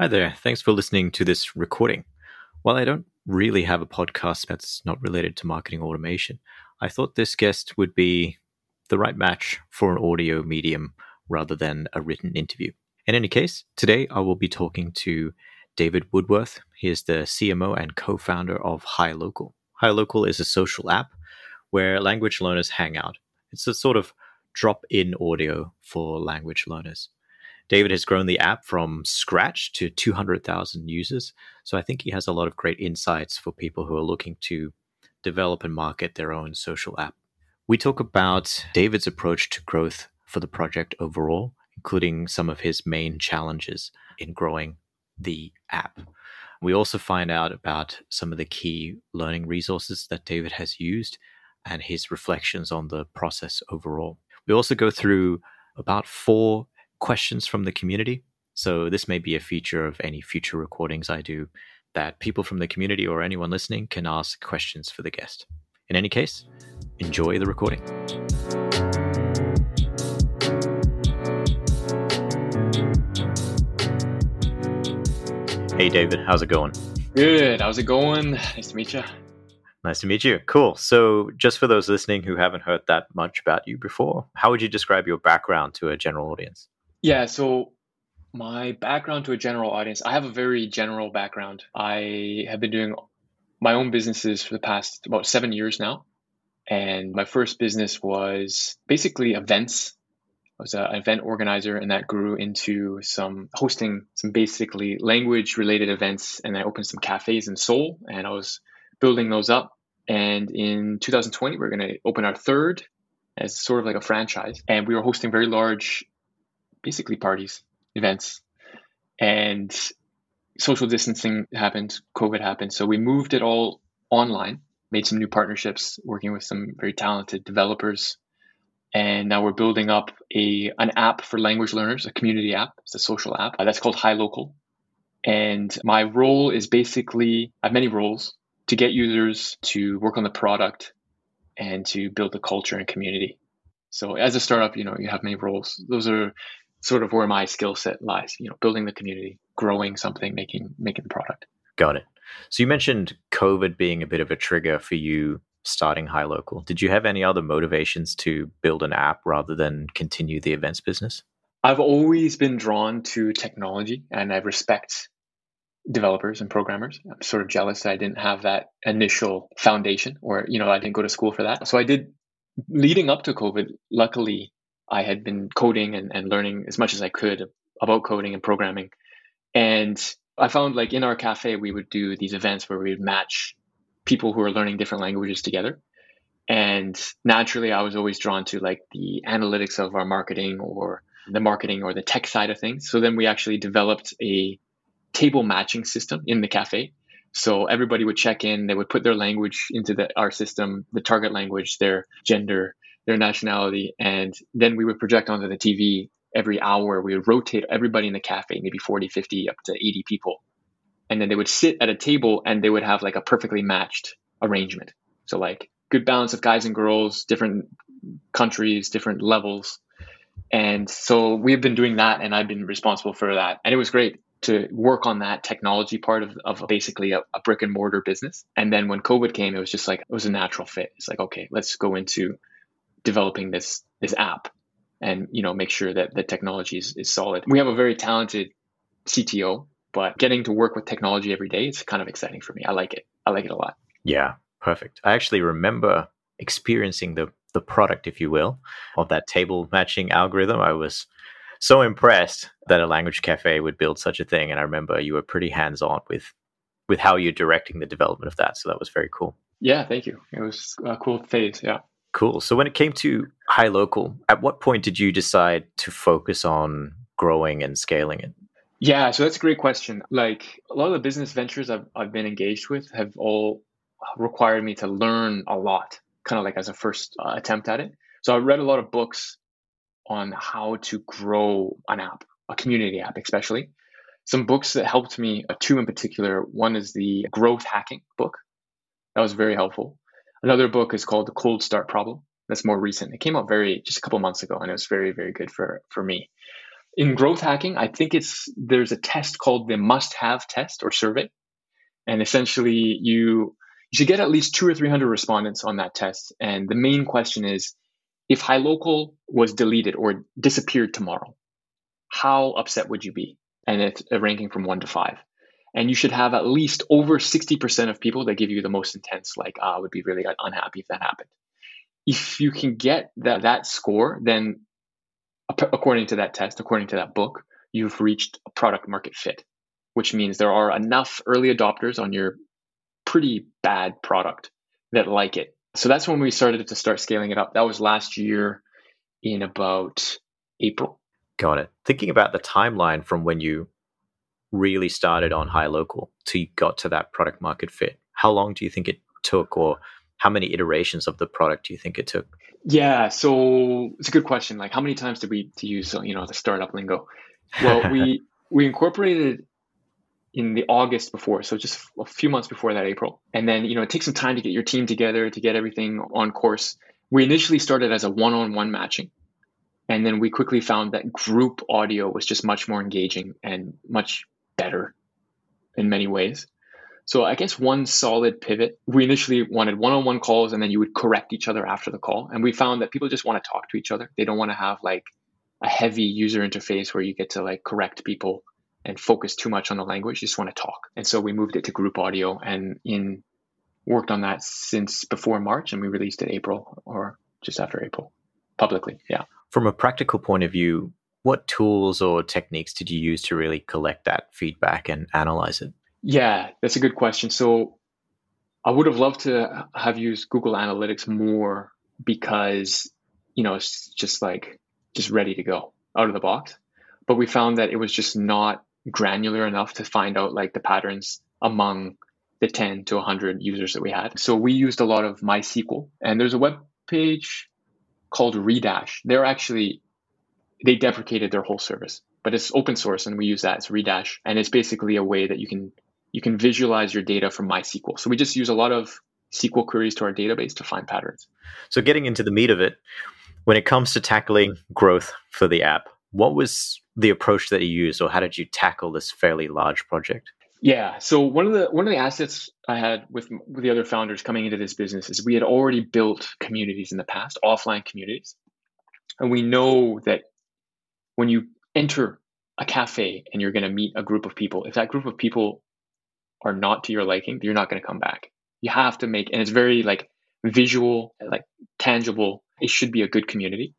Hi there. Thanks for listening to this recording. While I don't really have a podcast that's not related to marketing automation, I thought this guest would be the right match for an audio medium rather than a written interview. In any case, today I will be talking to David Woodworth. He is the CMO and co founder of HiLocal. HiLocal is a social app where language learners hang out. It's a sort of drop in audio for language learners. David has grown the app from scratch to 200,000 users. So I think he has a lot of great insights for people who are looking to develop and market their own social app. We talk about David's approach to growth for the project overall, including some of his main challenges in growing the app. We also find out about some of the key learning resources that David has used and his reflections on the process overall. We also go through about four questions from the community. So, this may be a feature of any future recordings I do that people from the community or anyone listening can ask questions for the guest. In any case, enjoy the recording. Hey, David, how's it going? Good. How's it going? Nice to meet you. Nice to meet you. Cool. So, just for those listening who haven't heard that much about you before, how would you describe your background to a general audience? Yeah, so my background to a general audience, I have a very general background. I have been doing my own businesses for the past about seven years now. And my first business was basically events. I was an event organizer, and that grew into some hosting some basically language related events. And I opened some cafes in Seoul, and I was building those up. And in 2020, we we're going to open our third as sort of like a franchise. And we were hosting very large basically parties, events, and social distancing happened, COVID happened. So we moved it all online, made some new partnerships, working with some very talented developers. And now we're building up a an app for language learners, a community app. It's a social app uh, that's called High HiLocal. And my role is basically I have many roles to get users to work on the product and to build the culture and community. So as a startup, you know, you have many roles. Those are sort of where my skill set lies. You know, building the community, growing something, making making the product. Got it. So you mentioned COVID being a bit of a trigger for you starting HiLocal. Did you have any other motivations to build an app rather than continue the events business? I've always been drawn to technology and I respect developers and programmers. I'm sort of jealous that I didn't have that initial foundation or, you know, I didn't go to school for that. So I did leading up to COVID, luckily I had been coding and, and learning as much as I could about coding and programming. And I found like in our cafe, we would do these events where we would match people who are learning different languages together. And naturally, I was always drawn to like the analytics of our marketing or the marketing or the tech side of things. So then we actually developed a table matching system in the cafe. So everybody would check in, they would put their language into the, our system, the target language, their gender, their nationality, and then we would project onto the TV every hour. We would rotate everybody in the cafe, maybe 40, 50, up to 80 people. And then they would sit at a table and they would have like a perfectly matched arrangement. So, like, good balance of guys and girls, different countries, different levels. And so we've been doing that, and I've been responsible for that. And it was great to work on that technology part of, of basically a, a brick and mortar business. And then when COVID came, it was just like, it was a natural fit. It's like, okay, let's go into developing this this app and you know make sure that the technology is, is solid. We have a very talented CTO, but getting to work with technology every day is kind of exciting for me. I like it. I like it a lot. Yeah, perfect. I actually remember experiencing the the product, if you will, of that table matching algorithm. I was so impressed that a language cafe would build such a thing, and I remember you were pretty hands on with with how you're directing the development of that. So that was very cool. Yeah, thank you. It was a cool phase. Yeah. Cool. So when it came to HiLocal, at what point did you decide to focus on growing and scaling it? Yeah, so that's a great question. Like a lot of the business ventures I've, I've been engaged with have all required me to learn a lot, kind of like as a first uh, attempt at it. So I read a lot of books on how to grow an app, a community app, especially. Some books that helped me, uh, two in particular. One is the growth hacking book. That was very helpful. Another book is called The Cold Start Problem. That's more recent. It came out very just a couple months ago, and it was very very good for for me. In growth hacking, I think it's there's a test called the must-have test or survey, and essentially you you should get at least two or three hundred respondents on that test. And the main question is, if HiLocal was deleted or disappeared tomorrow, how upset would you be? And it's a ranking from one to five. And you should have at least over 60% of people that give you the most intense, like, ah, I would be really unhappy if that happened. If you can get that, that score, then according to that test, according to that book, you've reached a product market fit, which means there are enough early adopters on your pretty bad product that like it. So that's when we started to start scaling it up. That was last year in about April. Got it. Thinking about the timeline from when you really started on HiLocal till you got to that product market fit, how long do you think it took, or how many iterations of the product do you think it took? Yeah, so it's a good question. Like, how many times did we to use uh, you know the startup lingo? Well, we we incorporated in the August before, so just a few months before that April, and then you know it takes some time to get your team together to get everything on course. We initially started as a one-on-one matching, and then we quickly found that group audio was just much more engaging and much better in many ways. So I guess one solid pivot. We initially wanted one-on-one calls and then you would correct each other after the call. And we found that people just want to talk to each other. They don't want to have like a heavy user interface where you get to like correct people and focus too much on the language. You just want to talk. And so we moved it to group audio and in worked on that since before March and we released it April or just after April publicly. Yeah. From a practical point of view, what tools or techniques did you use to really collect that feedback and analyze it? Yeah, that's a good question. So I would have loved to have used Google Analytics more because, you know, it's just like just ready to go out of the box. But we found that it was just not granular enough to find out like the patterns among the 10 to 100 users that we had. So we used a lot of MySQL and there's a web page called Redash. They're actually they deprecated their whole service, but it's open source and we use that. It's Redash and it's basically a way that you can you can visualize your data from MySQL. So we just use a lot of SQL queries to our database to find patterns. So getting into the meat of it, when it comes to tackling growth for the app, what was the approach that you used or how did you tackle this fairly large project? Yeah, so one of the one of the assets I had with, with the other founders coming into this business is we had already built communities in the past, offline communities. And we know that when you enter a cafe and you're going to meet a group of people, if that group of people are not to your liking, you're not going to come back. You have to make, and it's very like visual, like tangible. It should be a good community.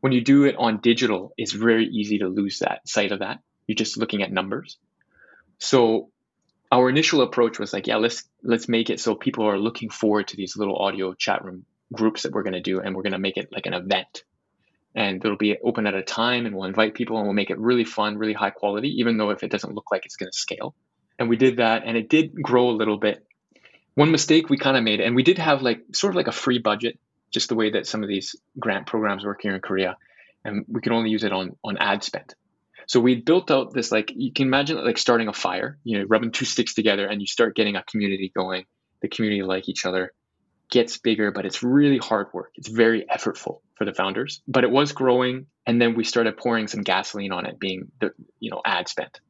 When you do it on digital, it's very easy to lose that sight of that. You're just looking at numbers. So our initial approach was like, yeah, let's let's make it so people are looking forward to these little audio chat room groups that we're going to do, and we're going to make it like an event. And it'll be open at a time, and we'll invite people, and we'll make it really fun, really high quality, even though if it doesn't look like it's going to scale. And we did that and it did grow a little bit. One mistake we kind of made and we did have like sort of like a free budget just the way that some of these grant programs work here in korea and we can only use it on on ad spend. So we built out this like you can imagine like starting a fire you know rubbing two sticks together and you start getting a community going the community like each other gets bigger but it's really hard work it's very effortful for the founders but it was growing and then we started pouring some gasoline on it being the you know ad spend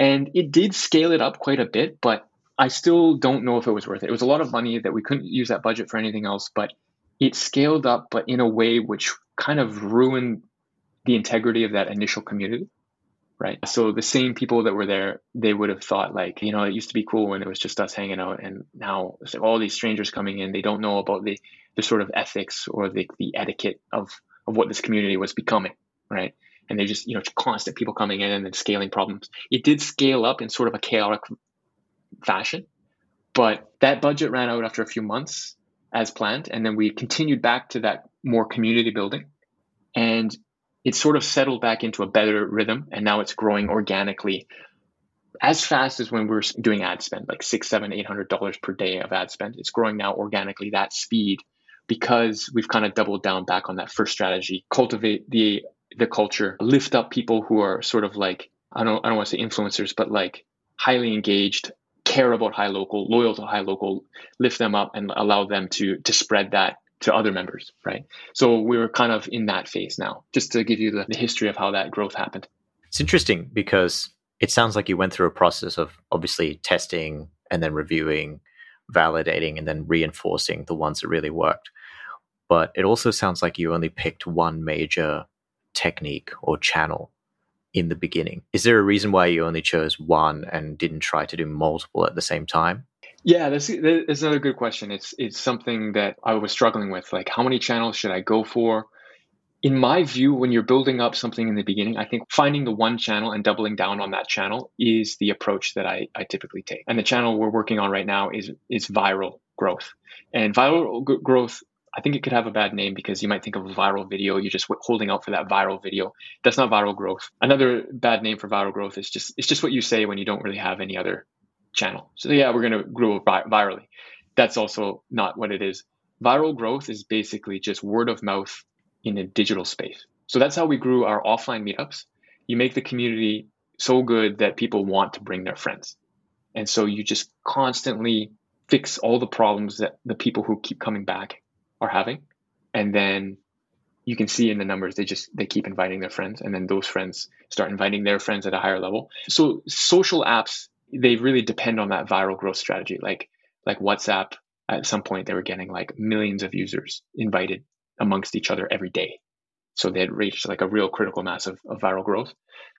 and it did scale it up quite a bit, but I still don't know if it was worth it. It was a lot of money that we couldn't use that budget for anything else, but it scaled up, but in a way which kind of ruined the integrity of that initial community. Right. So the same people that were there, they would have thought like, you know, it used to be cool when it was just us hanging out, and now like all these strangers coming in. They don't know about the the sort of ethics or the the etiquette of of what this community was becoming. Right and they just you know constant people coming in and then scaling problems. It did scale up in sort of a chaotic fashion, but that budget ran out after a few months as planned, and then we continued back to that more community building, and it sort of settled back into a better rhythm, and now it's growing organically as fast as when we are doing ad spend, like six, seven, eight hundred dollars per day of ad spend. It's growing now organically that speed because we've kind of doubled down back on that first strategy, cultivate the the culture, lift up people who are sort of like I don't I don't want to say influencers, but like highly engaged, care about HiLocal, loyal to HiLocal, lift them up and allow them to to spread that to other members, right? So we were kind of in that phase now, just to give you the, the history of how that growth happened. It's interesting because it sounds like you went through a process of obviously testing and then reviewing, validating, and then reinforcing the ones that really worked. But it also sounds like you only picked one major technique or channel in the beginning. Is there a reason why you only chose one and didn't try to do multiple at the same time? Yeah, that's, that's another good question. It's it's something that I was struggling with. Like, how many channels should I go for? In my view, when you're building up something in the beginning, I think finding the one channel and doubling down on that channel is the approach that I, I typically take. And the channel we're working on right now is is viral growth. And viral g- growth, I think it could have a bad name because you might think of a viral video. You're just holding out for that viral video. That's not viral growth. Another bad name for viral growth is just it's just what you say when you don't really have any other channel. So yeah, we're going to grow virally. That's also not what it is. Viral growth is basically just word of mouth in a digital space. So that's how we grew our offline meetups. You make the community so good that people want to bring their friends. And so you just constantly fix all the problems that the people who keep coming back are having. And then you can see in the numbers they just they keep inviting their friends and then those friends start inviting their friends at a higher level. So social apps they really depend on that viral growth strategy. Like like WhatsApp, at some point they were getting like millions of users invited amongst each other every day. So they had reached like a real critical mass of, of viral growth.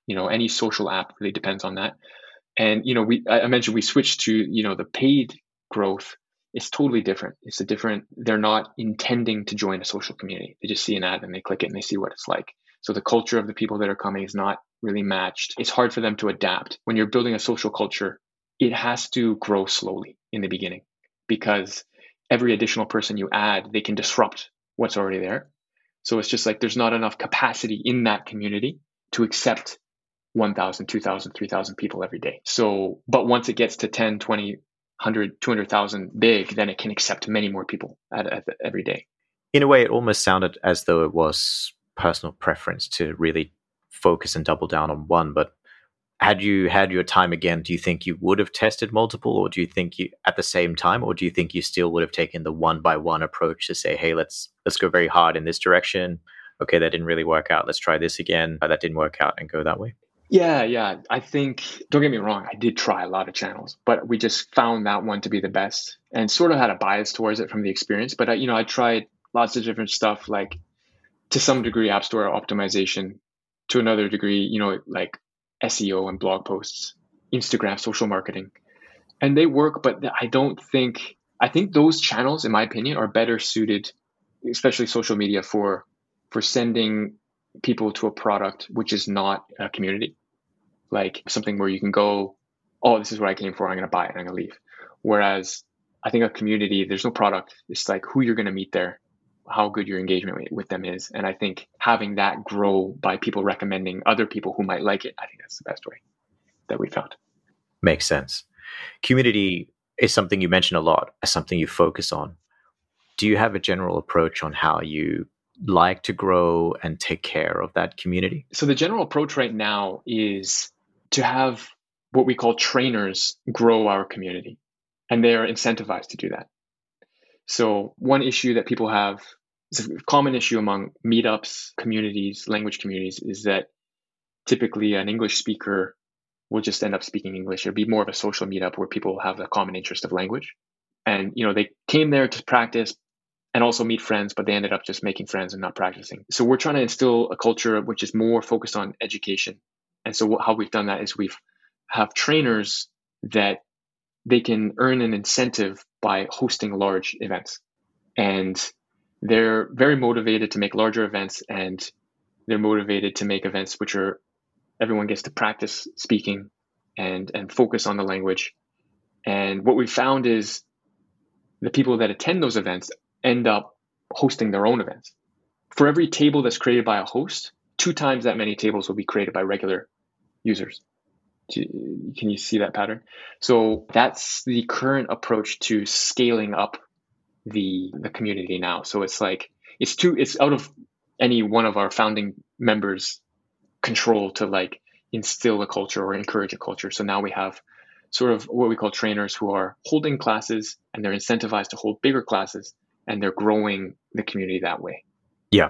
You know, any social app really depends on that. And you know, we I mentioned we switched to you know the paid growth. It's totally different. It's a different. They're not intending to join a social community. They just see an ad and they click it and they see what it's like. So the culture of the people that are coming is not really matched. It's hard for them to adapt. When you're building a social culture, it has to grow slowly in the beginning because every additional person you add, they can disrupt what's already there. So it's just like there's not enough capacity in that community to accept 1,000, 2,000, 3,000 people every day. So, but once it gets to 10, 20, 100, 200,000 big, then it can accept many more people at, at every day. In a way, it almost sounded as though it was personal preference to really focus and double down on one. But had you had your time again, do you think you would have tested multiple, or do you think you at the same time, or do you think you still would have taken the one by one approach to say, hey, let's let's go very hard in this direction. Okay, that didn't really work out. Let's try this again. Uh, that didn't work out, and go that way. Yeah, yeah. I think, don't get me wrong, I did try a lot of channels, but we just found that one to be the best and sort of had a bias towards it from the experience. But, I, you know, I tried lots of different stuff, like to some degree, App Store optimization, to another degree, you know, like SEO and blog posts, Instagram, social marketing. And they work, but I don't think, I think those channels, in my opinion, are better suited, especially social media, for for sending people to a product which is not a community like something where you can go, oh, this is what I came for. I'm going to buy it. I'm going to leave. Whereas I think a community, there's no product. It's like who you're going to meet there, how good your engagement with them is. And I think having that grow by people recommending other people who might like it, I think that's the best way that we found. Makes sense. Community is something you mention a lot as something you focus on. Do you have a general approach on how you like to grow and take care of that community? So the general approach right now is to have what we call trainers grow our community, and they're incentivized to do that. So, one issue that people have, it's a common issue among meetups, communities, language communities, is that typically an English speaker will just end up speaking English. It'll be more of a social meetup where people have a common interest of language. And, you know, they came there to practice and also meet friends, but they ended up just making friends and not practicing. So we're trying to instill a culture which is more focused on education and so how we've done that is we've have trainers that they can earn an incentive by hosting large events. And they're very motivated to make larger events and they're motivated to make events which are everyone gets to practice speaking and and focus on the language. And what we found is the people that attend those events end up hosting their own events. For every table that's created by a host, two times that many tables will be created by regular users. Can you see that pattern? So that's the current approach to scaling up the the community now. So it's like it's too it's out of any one of our founding members' control to like instill a culture or encourage a culture. So now we have sort of what we call trainers who are holding classes and they're incentivized to hold bigger classes and they're growing the community that way. Yeah.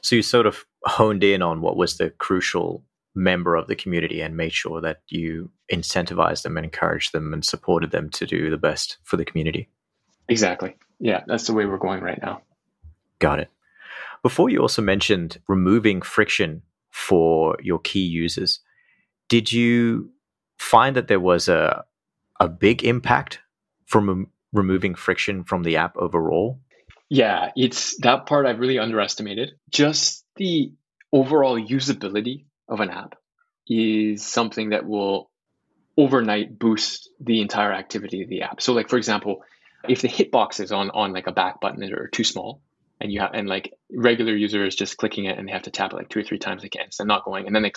So you sort of honed in on what was the crucial member of the community and made sure that you incentivized them and encouraged them and supported them to do the best for the community. Exactly. Yeah, that's the way we're going right now. Got it. Before you also mentioned removing friction for your key users. Did you find that there was a a big impact from removing friction from the app overall? Yeah, it's that part I've really underestimated. Just the overall usability of an app is something that will overnight boost the entire activity of the app. So like for example, if the hitboxes on on like a back button are too small and you have and like regular users just clicking it and they have to tap it like two or three times again, so not going and then they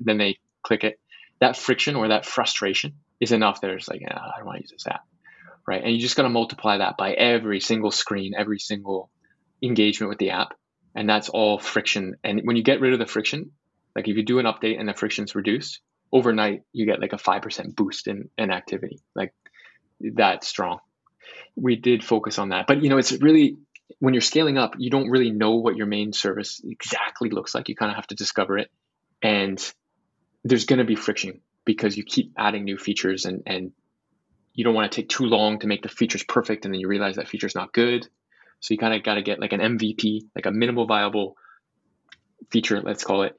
then they click it that friction or that frustration is enough. There's like ah, I don't want to use this app right? And you just got to multiply that by every single screen every single engagement with the app and that's all friction. And when you get rid of the friction like if you do an update and the friction's reduced overnight you get like a 5% boost in, in activity. Like that's strong we did focus on that. But you know it's really when you're scaling up you don't really know what your main service exactly looks like. You kind of have to discover it. And there's going to be friction because you keep adding new features and and you don't want to take too long to make the features perfect and then you realize that feature's not good. So you kind of got to get like an mvp like a minimal viable feature let's call it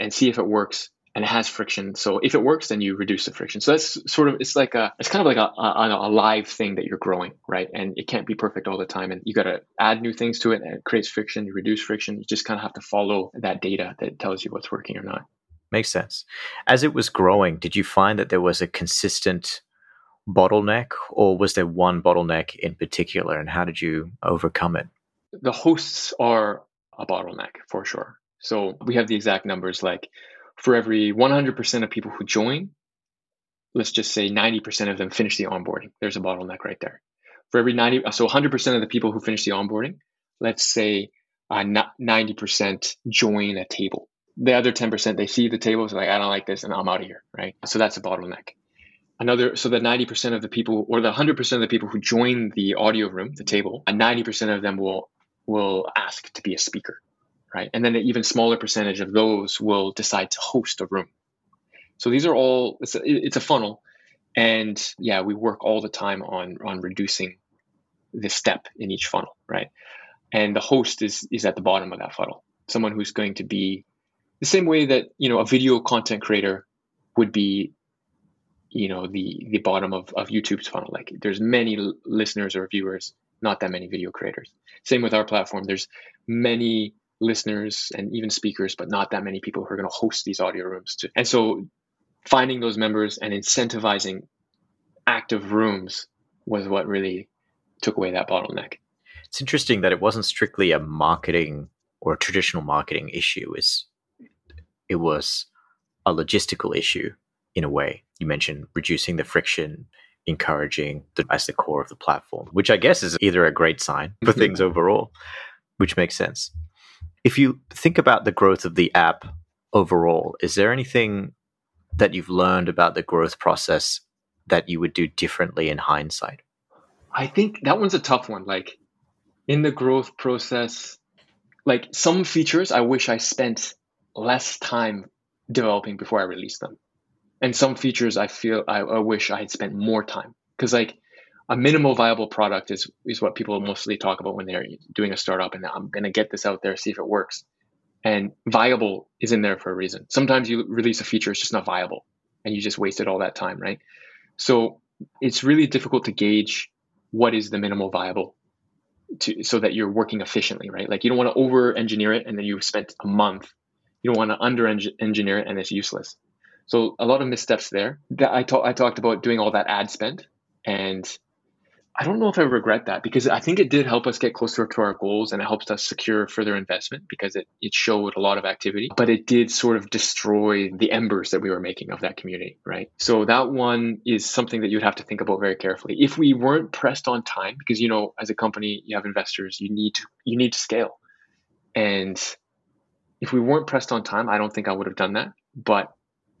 and see if it works and it has friction. So if it works, then you reduce the friction. So that's sort of it's like a it's kind of like a, a, a live thing that you're growing, right? And it can't be perfect all the time, and you got to add new things to it, and it creates friction. You reduce friction. You just kind of have to follow that data that tells you what's working or not. Makes sense. As it was growing, did you find that there was a consistent bottleneck, or was there one bottleneck in particular, and how did you overcome it? The hosts are a bottleneck for sure. So we have the exact numbers like for every 100% of people who join, let's just say 90% of them finish the onboarding. There's a bottleneck right there. For every 90, so 100% of the people who finish the onboarding, let's say uh, 90% join a table. The other 10%, they see the table, so like, I don't like this and I'm out of here, right? So that's a bottleneck. Another, so the 90% of the people, or the 100% of the people who join the audio room, the table, 90% of them will will ask to be a speaker right? And then an even smaller percentage of those will decide to host a room. So these are all it's a, it's a funnel, and yeah, we work all the time on on reducing the step in each funnel, right? And the host is is at the bottom of that funnel, someone who's going to be the same way that you know a video content creator would be you know the the bottom of, of youtube's funnel like there's many listeners or viewers not that many video creators same with our platform there's many listeners and even speakers, but not that many people who are going to host these audio rooms. To, and so finding those members and incentivizing active rooms was what really took away that bottleneck. It's interesting that it wasn't strictly a marketing or a traditional marketing issue. Is it was a logistical issue in a way. You mentioned reducing the friction, encouraging the, as the core of the platform, which I guess is either a great sign for mm-hmm. things overall, which makes sense. If you think about the growth of the app overall, is there anything that you've learned about the growth process that you would do differently in hindsight? I think that one's a tough one. Like in the growth process, like some features I wish I spent less time developing before I released them. And some features I feel I, I wish I had spent more time. Because like a minimal viable product is is what people mostly talk about when they're doing a startup and I'm going to get this out there see if it works. And viable is in there for a reason. Sometimes you release a feature it's just not viable and you just wasted all that time, right? So it's really difficult to gauge what is the minimal viable to so that you're working efficiently, right? Like you don't want to over engineer it and then you've spent a month. You don't want to under engineer it and it's useless. So a lot of missteps there. That I, I talked about doing all that ad spend and I don't know if I regret that because I think it did help us get closer to our goals and it helped us secure further investment because it, it showed a lot of activity, but it did sort of destroy the embers that we were making of that community, right? So that one is something that you'd have to think about very carefully. If we weren't pressed on time, because you know, as a company, you have investors, you need to you need to scale. And if we weren't pressed on time, I don't think I would have done that. But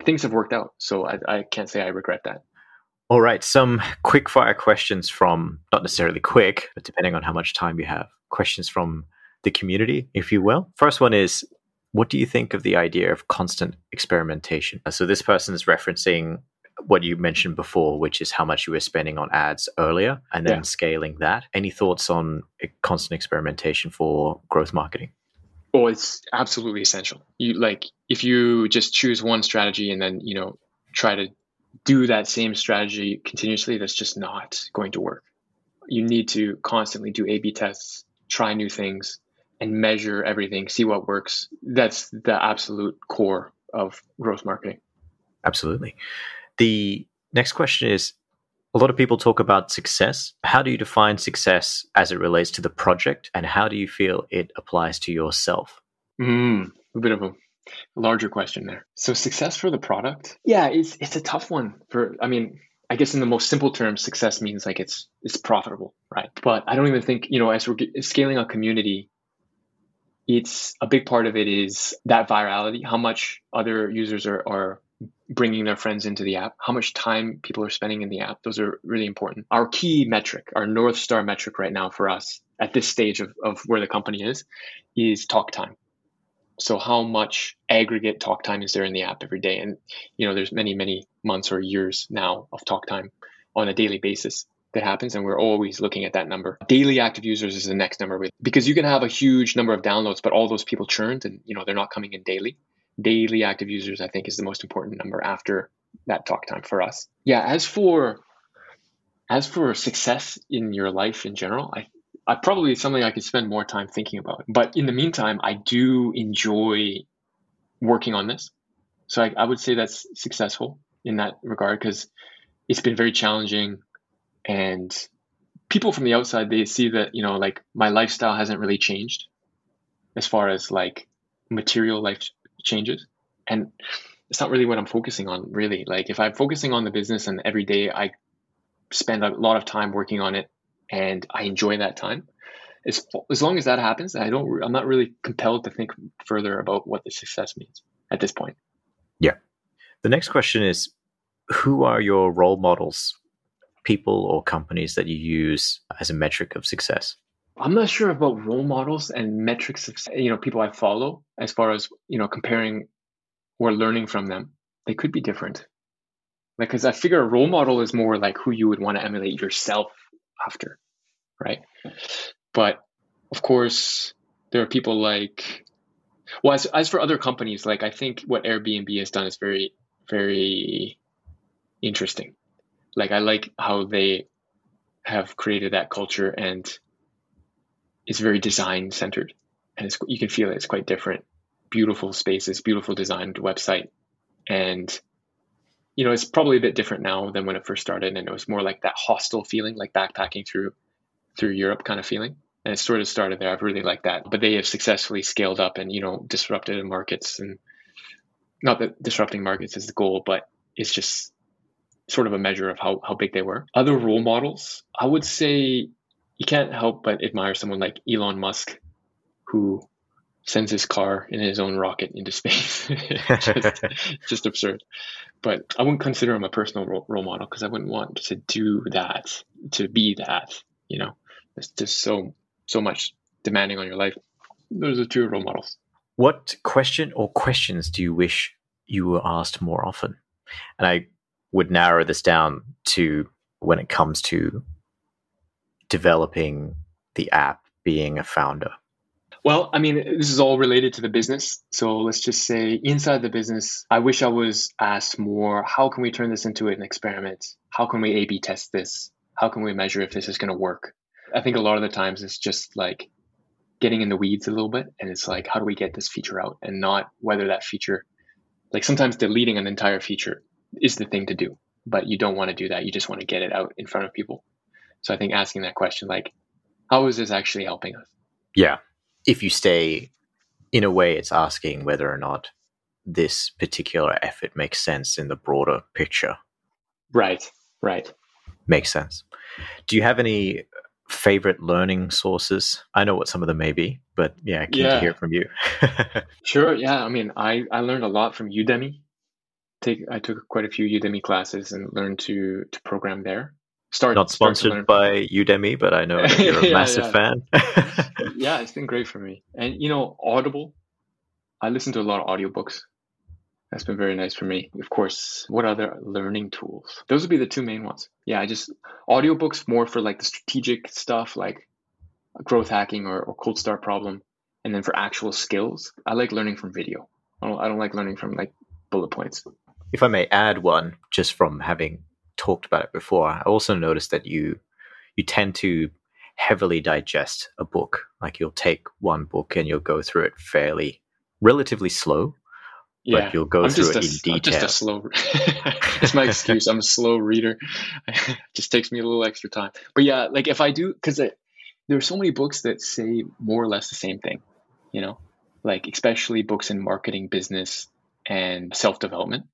things have worked out. So I, I can't say I regret that. All right, some quick fire questions from not necessarily quick, but depending on how much time you have, questions from the community, if you will. First one is what do you think of the idea of constant experimentation? So this person is referencing what you mentioned before, which is how much you were spending on ads earlier and then yeah. scaling that. Any thoughts on constant experimentation for growth marketing? Oh, it's absolutely essential. You like if you just choose one strategy and then, you know, try to do that same strategy continuously, that's just not going to work. You need to constantly do A B tests, try new things, and measure everything, see what works. That's the absolute core of growth marketing. Absolutely. The next question is a lot of people talk about success. How do you define success as it relates to the project, and how do you feel it applies to yourself? Mm, a bit of a larger question there. So success for the product, yeah, it's it's a tough one. For I mean, I guess in the most simple terms, success means like it's it's profitable, right? But I don't even think you know as we're scaling a community, it's a big part of it is that virality, how much other users are are bringing their friends into the app, how much time people are spending in the app. Those are really important. Our key metric, our North Star metric right now for us at this stage of, of where the company is, is talk time. So how much aggregate talk time is there in the app every day? And you know, there's many, many months or years now of talk time on a daily basis that happens and we're always looking at that number. Daily active users is the next number because you can have a huge number of downloads but all those people churned and you know they're not coming in daily. Daily active users i think is the most important number after that talk time for us. Yeah as for as for success in your life in general i I probably something I could spend more time thinking about. But in the meantime, I do enjoy working on this. So I, I would say that's successful in that regard because it's been very challenging and people from the outside they see that you know like my lifestyle hasn't really changed as far as like material life changes and it's not really what i'm focusing on really like if i'm focusing on the business and every day i spend a lot of time working on it and I enjoy that time. As, as long as that happens, I don't. I'm not really compelled to think further about what the success means at this point. Yeah. The next question is, who are your role models, people or companies that you use as a metric of success? I'm not sure about role models and metrics of you know people I follow as far as you know comparing or learning from them. They could be different. Like, because I figure a role model is more like who you would want to emulate yourself after, right? But of course, there are people like, well, as, as for other companies, like I think what Airbnb has done is very, very interesting. Like I like how they have created that culture and it's very design centered and you can feel it. It's quite different. Beautiful spaces, beautiful designed website, and you know, it's probably a bit different now than when it first started, and it was more like that hostile feeling, like backpacking through through Europe kind of feeling. And it sort of started there. I've really liked that. But they have successfully scaled up and you know disrupted markets, and not that disrupting markets is the goal, but it's just sort of a measure of how how big they were. Other role models, I would say, you can't help but admire someone like Elon Musk, who sends his car in his own rocket into space. just, just, absurd. But I wouldn't consider him a personal role, role model because I wouldn't want to do that, to be that. You know, it's just so so much demanding on your life. Those are two role models. What question or questions do you wish you were asked more often? And I would narrow this down to when it comes to developing the app, being a founder. Well, I mean, this is all related to the business. So let's just say inside the business, I wish I was asked more how can we turn this into an experiment? How can we A B test this? How can we measure if this is going to work? I think a lot of the times it's just like getting in the weeds a little bit. And it's like, how do we get this feature out and not whether that feature, like sometimes deleting an entire feature is the thing to do, but you don't want to do that. You just want to get it out in front of people. So I think asking that question, like, how is this actually helping us? Yeah if you stay in a way, it's asking whether or not this particular effort makes sense in the broader picture. Right, right. Makes sense. Do you have any favorite learning sources? I know what some of them may be, but yeah, keen yeah. to hear from you. sure. Yeah. I mean, I, I learned a lot from Udemy. take I took quite a few Udemy classes and learned to to program there. Start not sponsored start by Udemy, but I know you're a Yeah, massive yeah. fan. yeah, it's been great for me. And you know, Audible, I listen to a lot of audiobooks. That's been very nice for me. Of course, what other learning tools? Those would be the two main ones. Yeah, I just audiobooks more for like the strategic stuff like growth hacking or, or cold start problem. And then for actual skills, I like learning from video. I don't, I don't like learning from like bullet points. if I may add one, just from having talked about it before, I also noticed that you you tend to heavily digest a book. Like you'll take one book and you'll go through it fairly, relatively slow, Yeah. but you'll go I'm through it a, in I'm just detail. a slow. it's my excuse. I'm a slow reader. it just takes me a little extra time. But yeah, like if I do, because there are so many books that say more or less the same thing, you know, like especially books in marketing, business, and self development.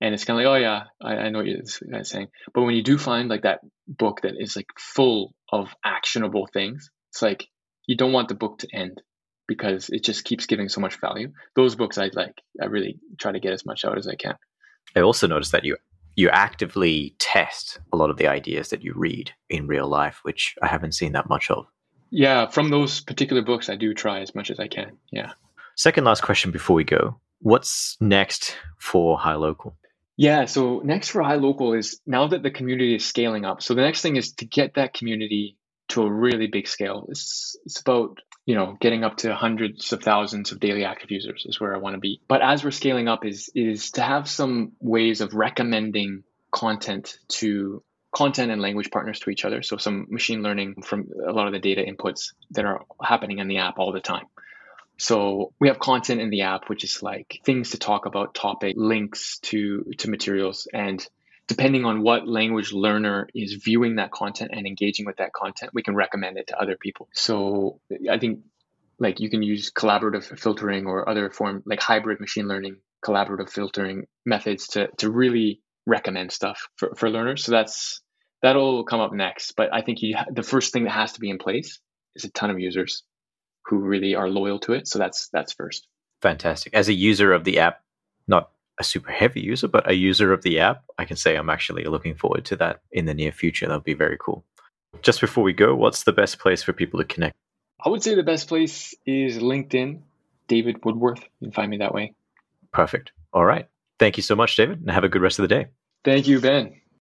And it's kind of like, oh yeah, I, I know what you're guy's saying. But when you do find like that book that is like full of actionable things, it's like you don't want the book to end because it just keeps giving so much value. Those books I like, I really try to get as much out as I can. I also noticed that you you actively test a lot of the ideas that you read in real life, which I haven't seen that much of. Yeah, from those particular books, I do try as much as I can. Yeah. Second last question before we go. What's next for HiLocal? Yeah. So next for HiLocal is now that the community is scaling up. So the next thing is to get that community to a really big scale. It's it's about you know getting up to hundreds of thousands of daily active users is where I want to be. But as we're scaling up, is is to have some ways of recommending content to content and language partners to each other. So some machine learning from a lot of the data inputs that are happening in the app all the time. So we have content in the app, which is like things to talk about, topic links to to materials, and depending on what language learner is viewing that content and engaging with that content, we can recommend it to other people. So I think like you can use collaborative filtering or other form like hybrid machine learning collaborative filtering methods to to really recommend stuff for, for learners. So that's that'll come up next. But I think you the first thing that has to be in place is a ton of users who really are loyal to it. So that's that's first. Fantastic. As a user of the app, not a super heavy user, but a user of the app, I can say I'm actually looking forward to that in the near future. That'll be very cool. Just before we go, what's the best place for people to connect? I would say the best place is LinkedIn, David Woodworth. You can find me that way. Perfect. All right. Thank you so much, David, and have a good rest of the day. Thank you, Ben.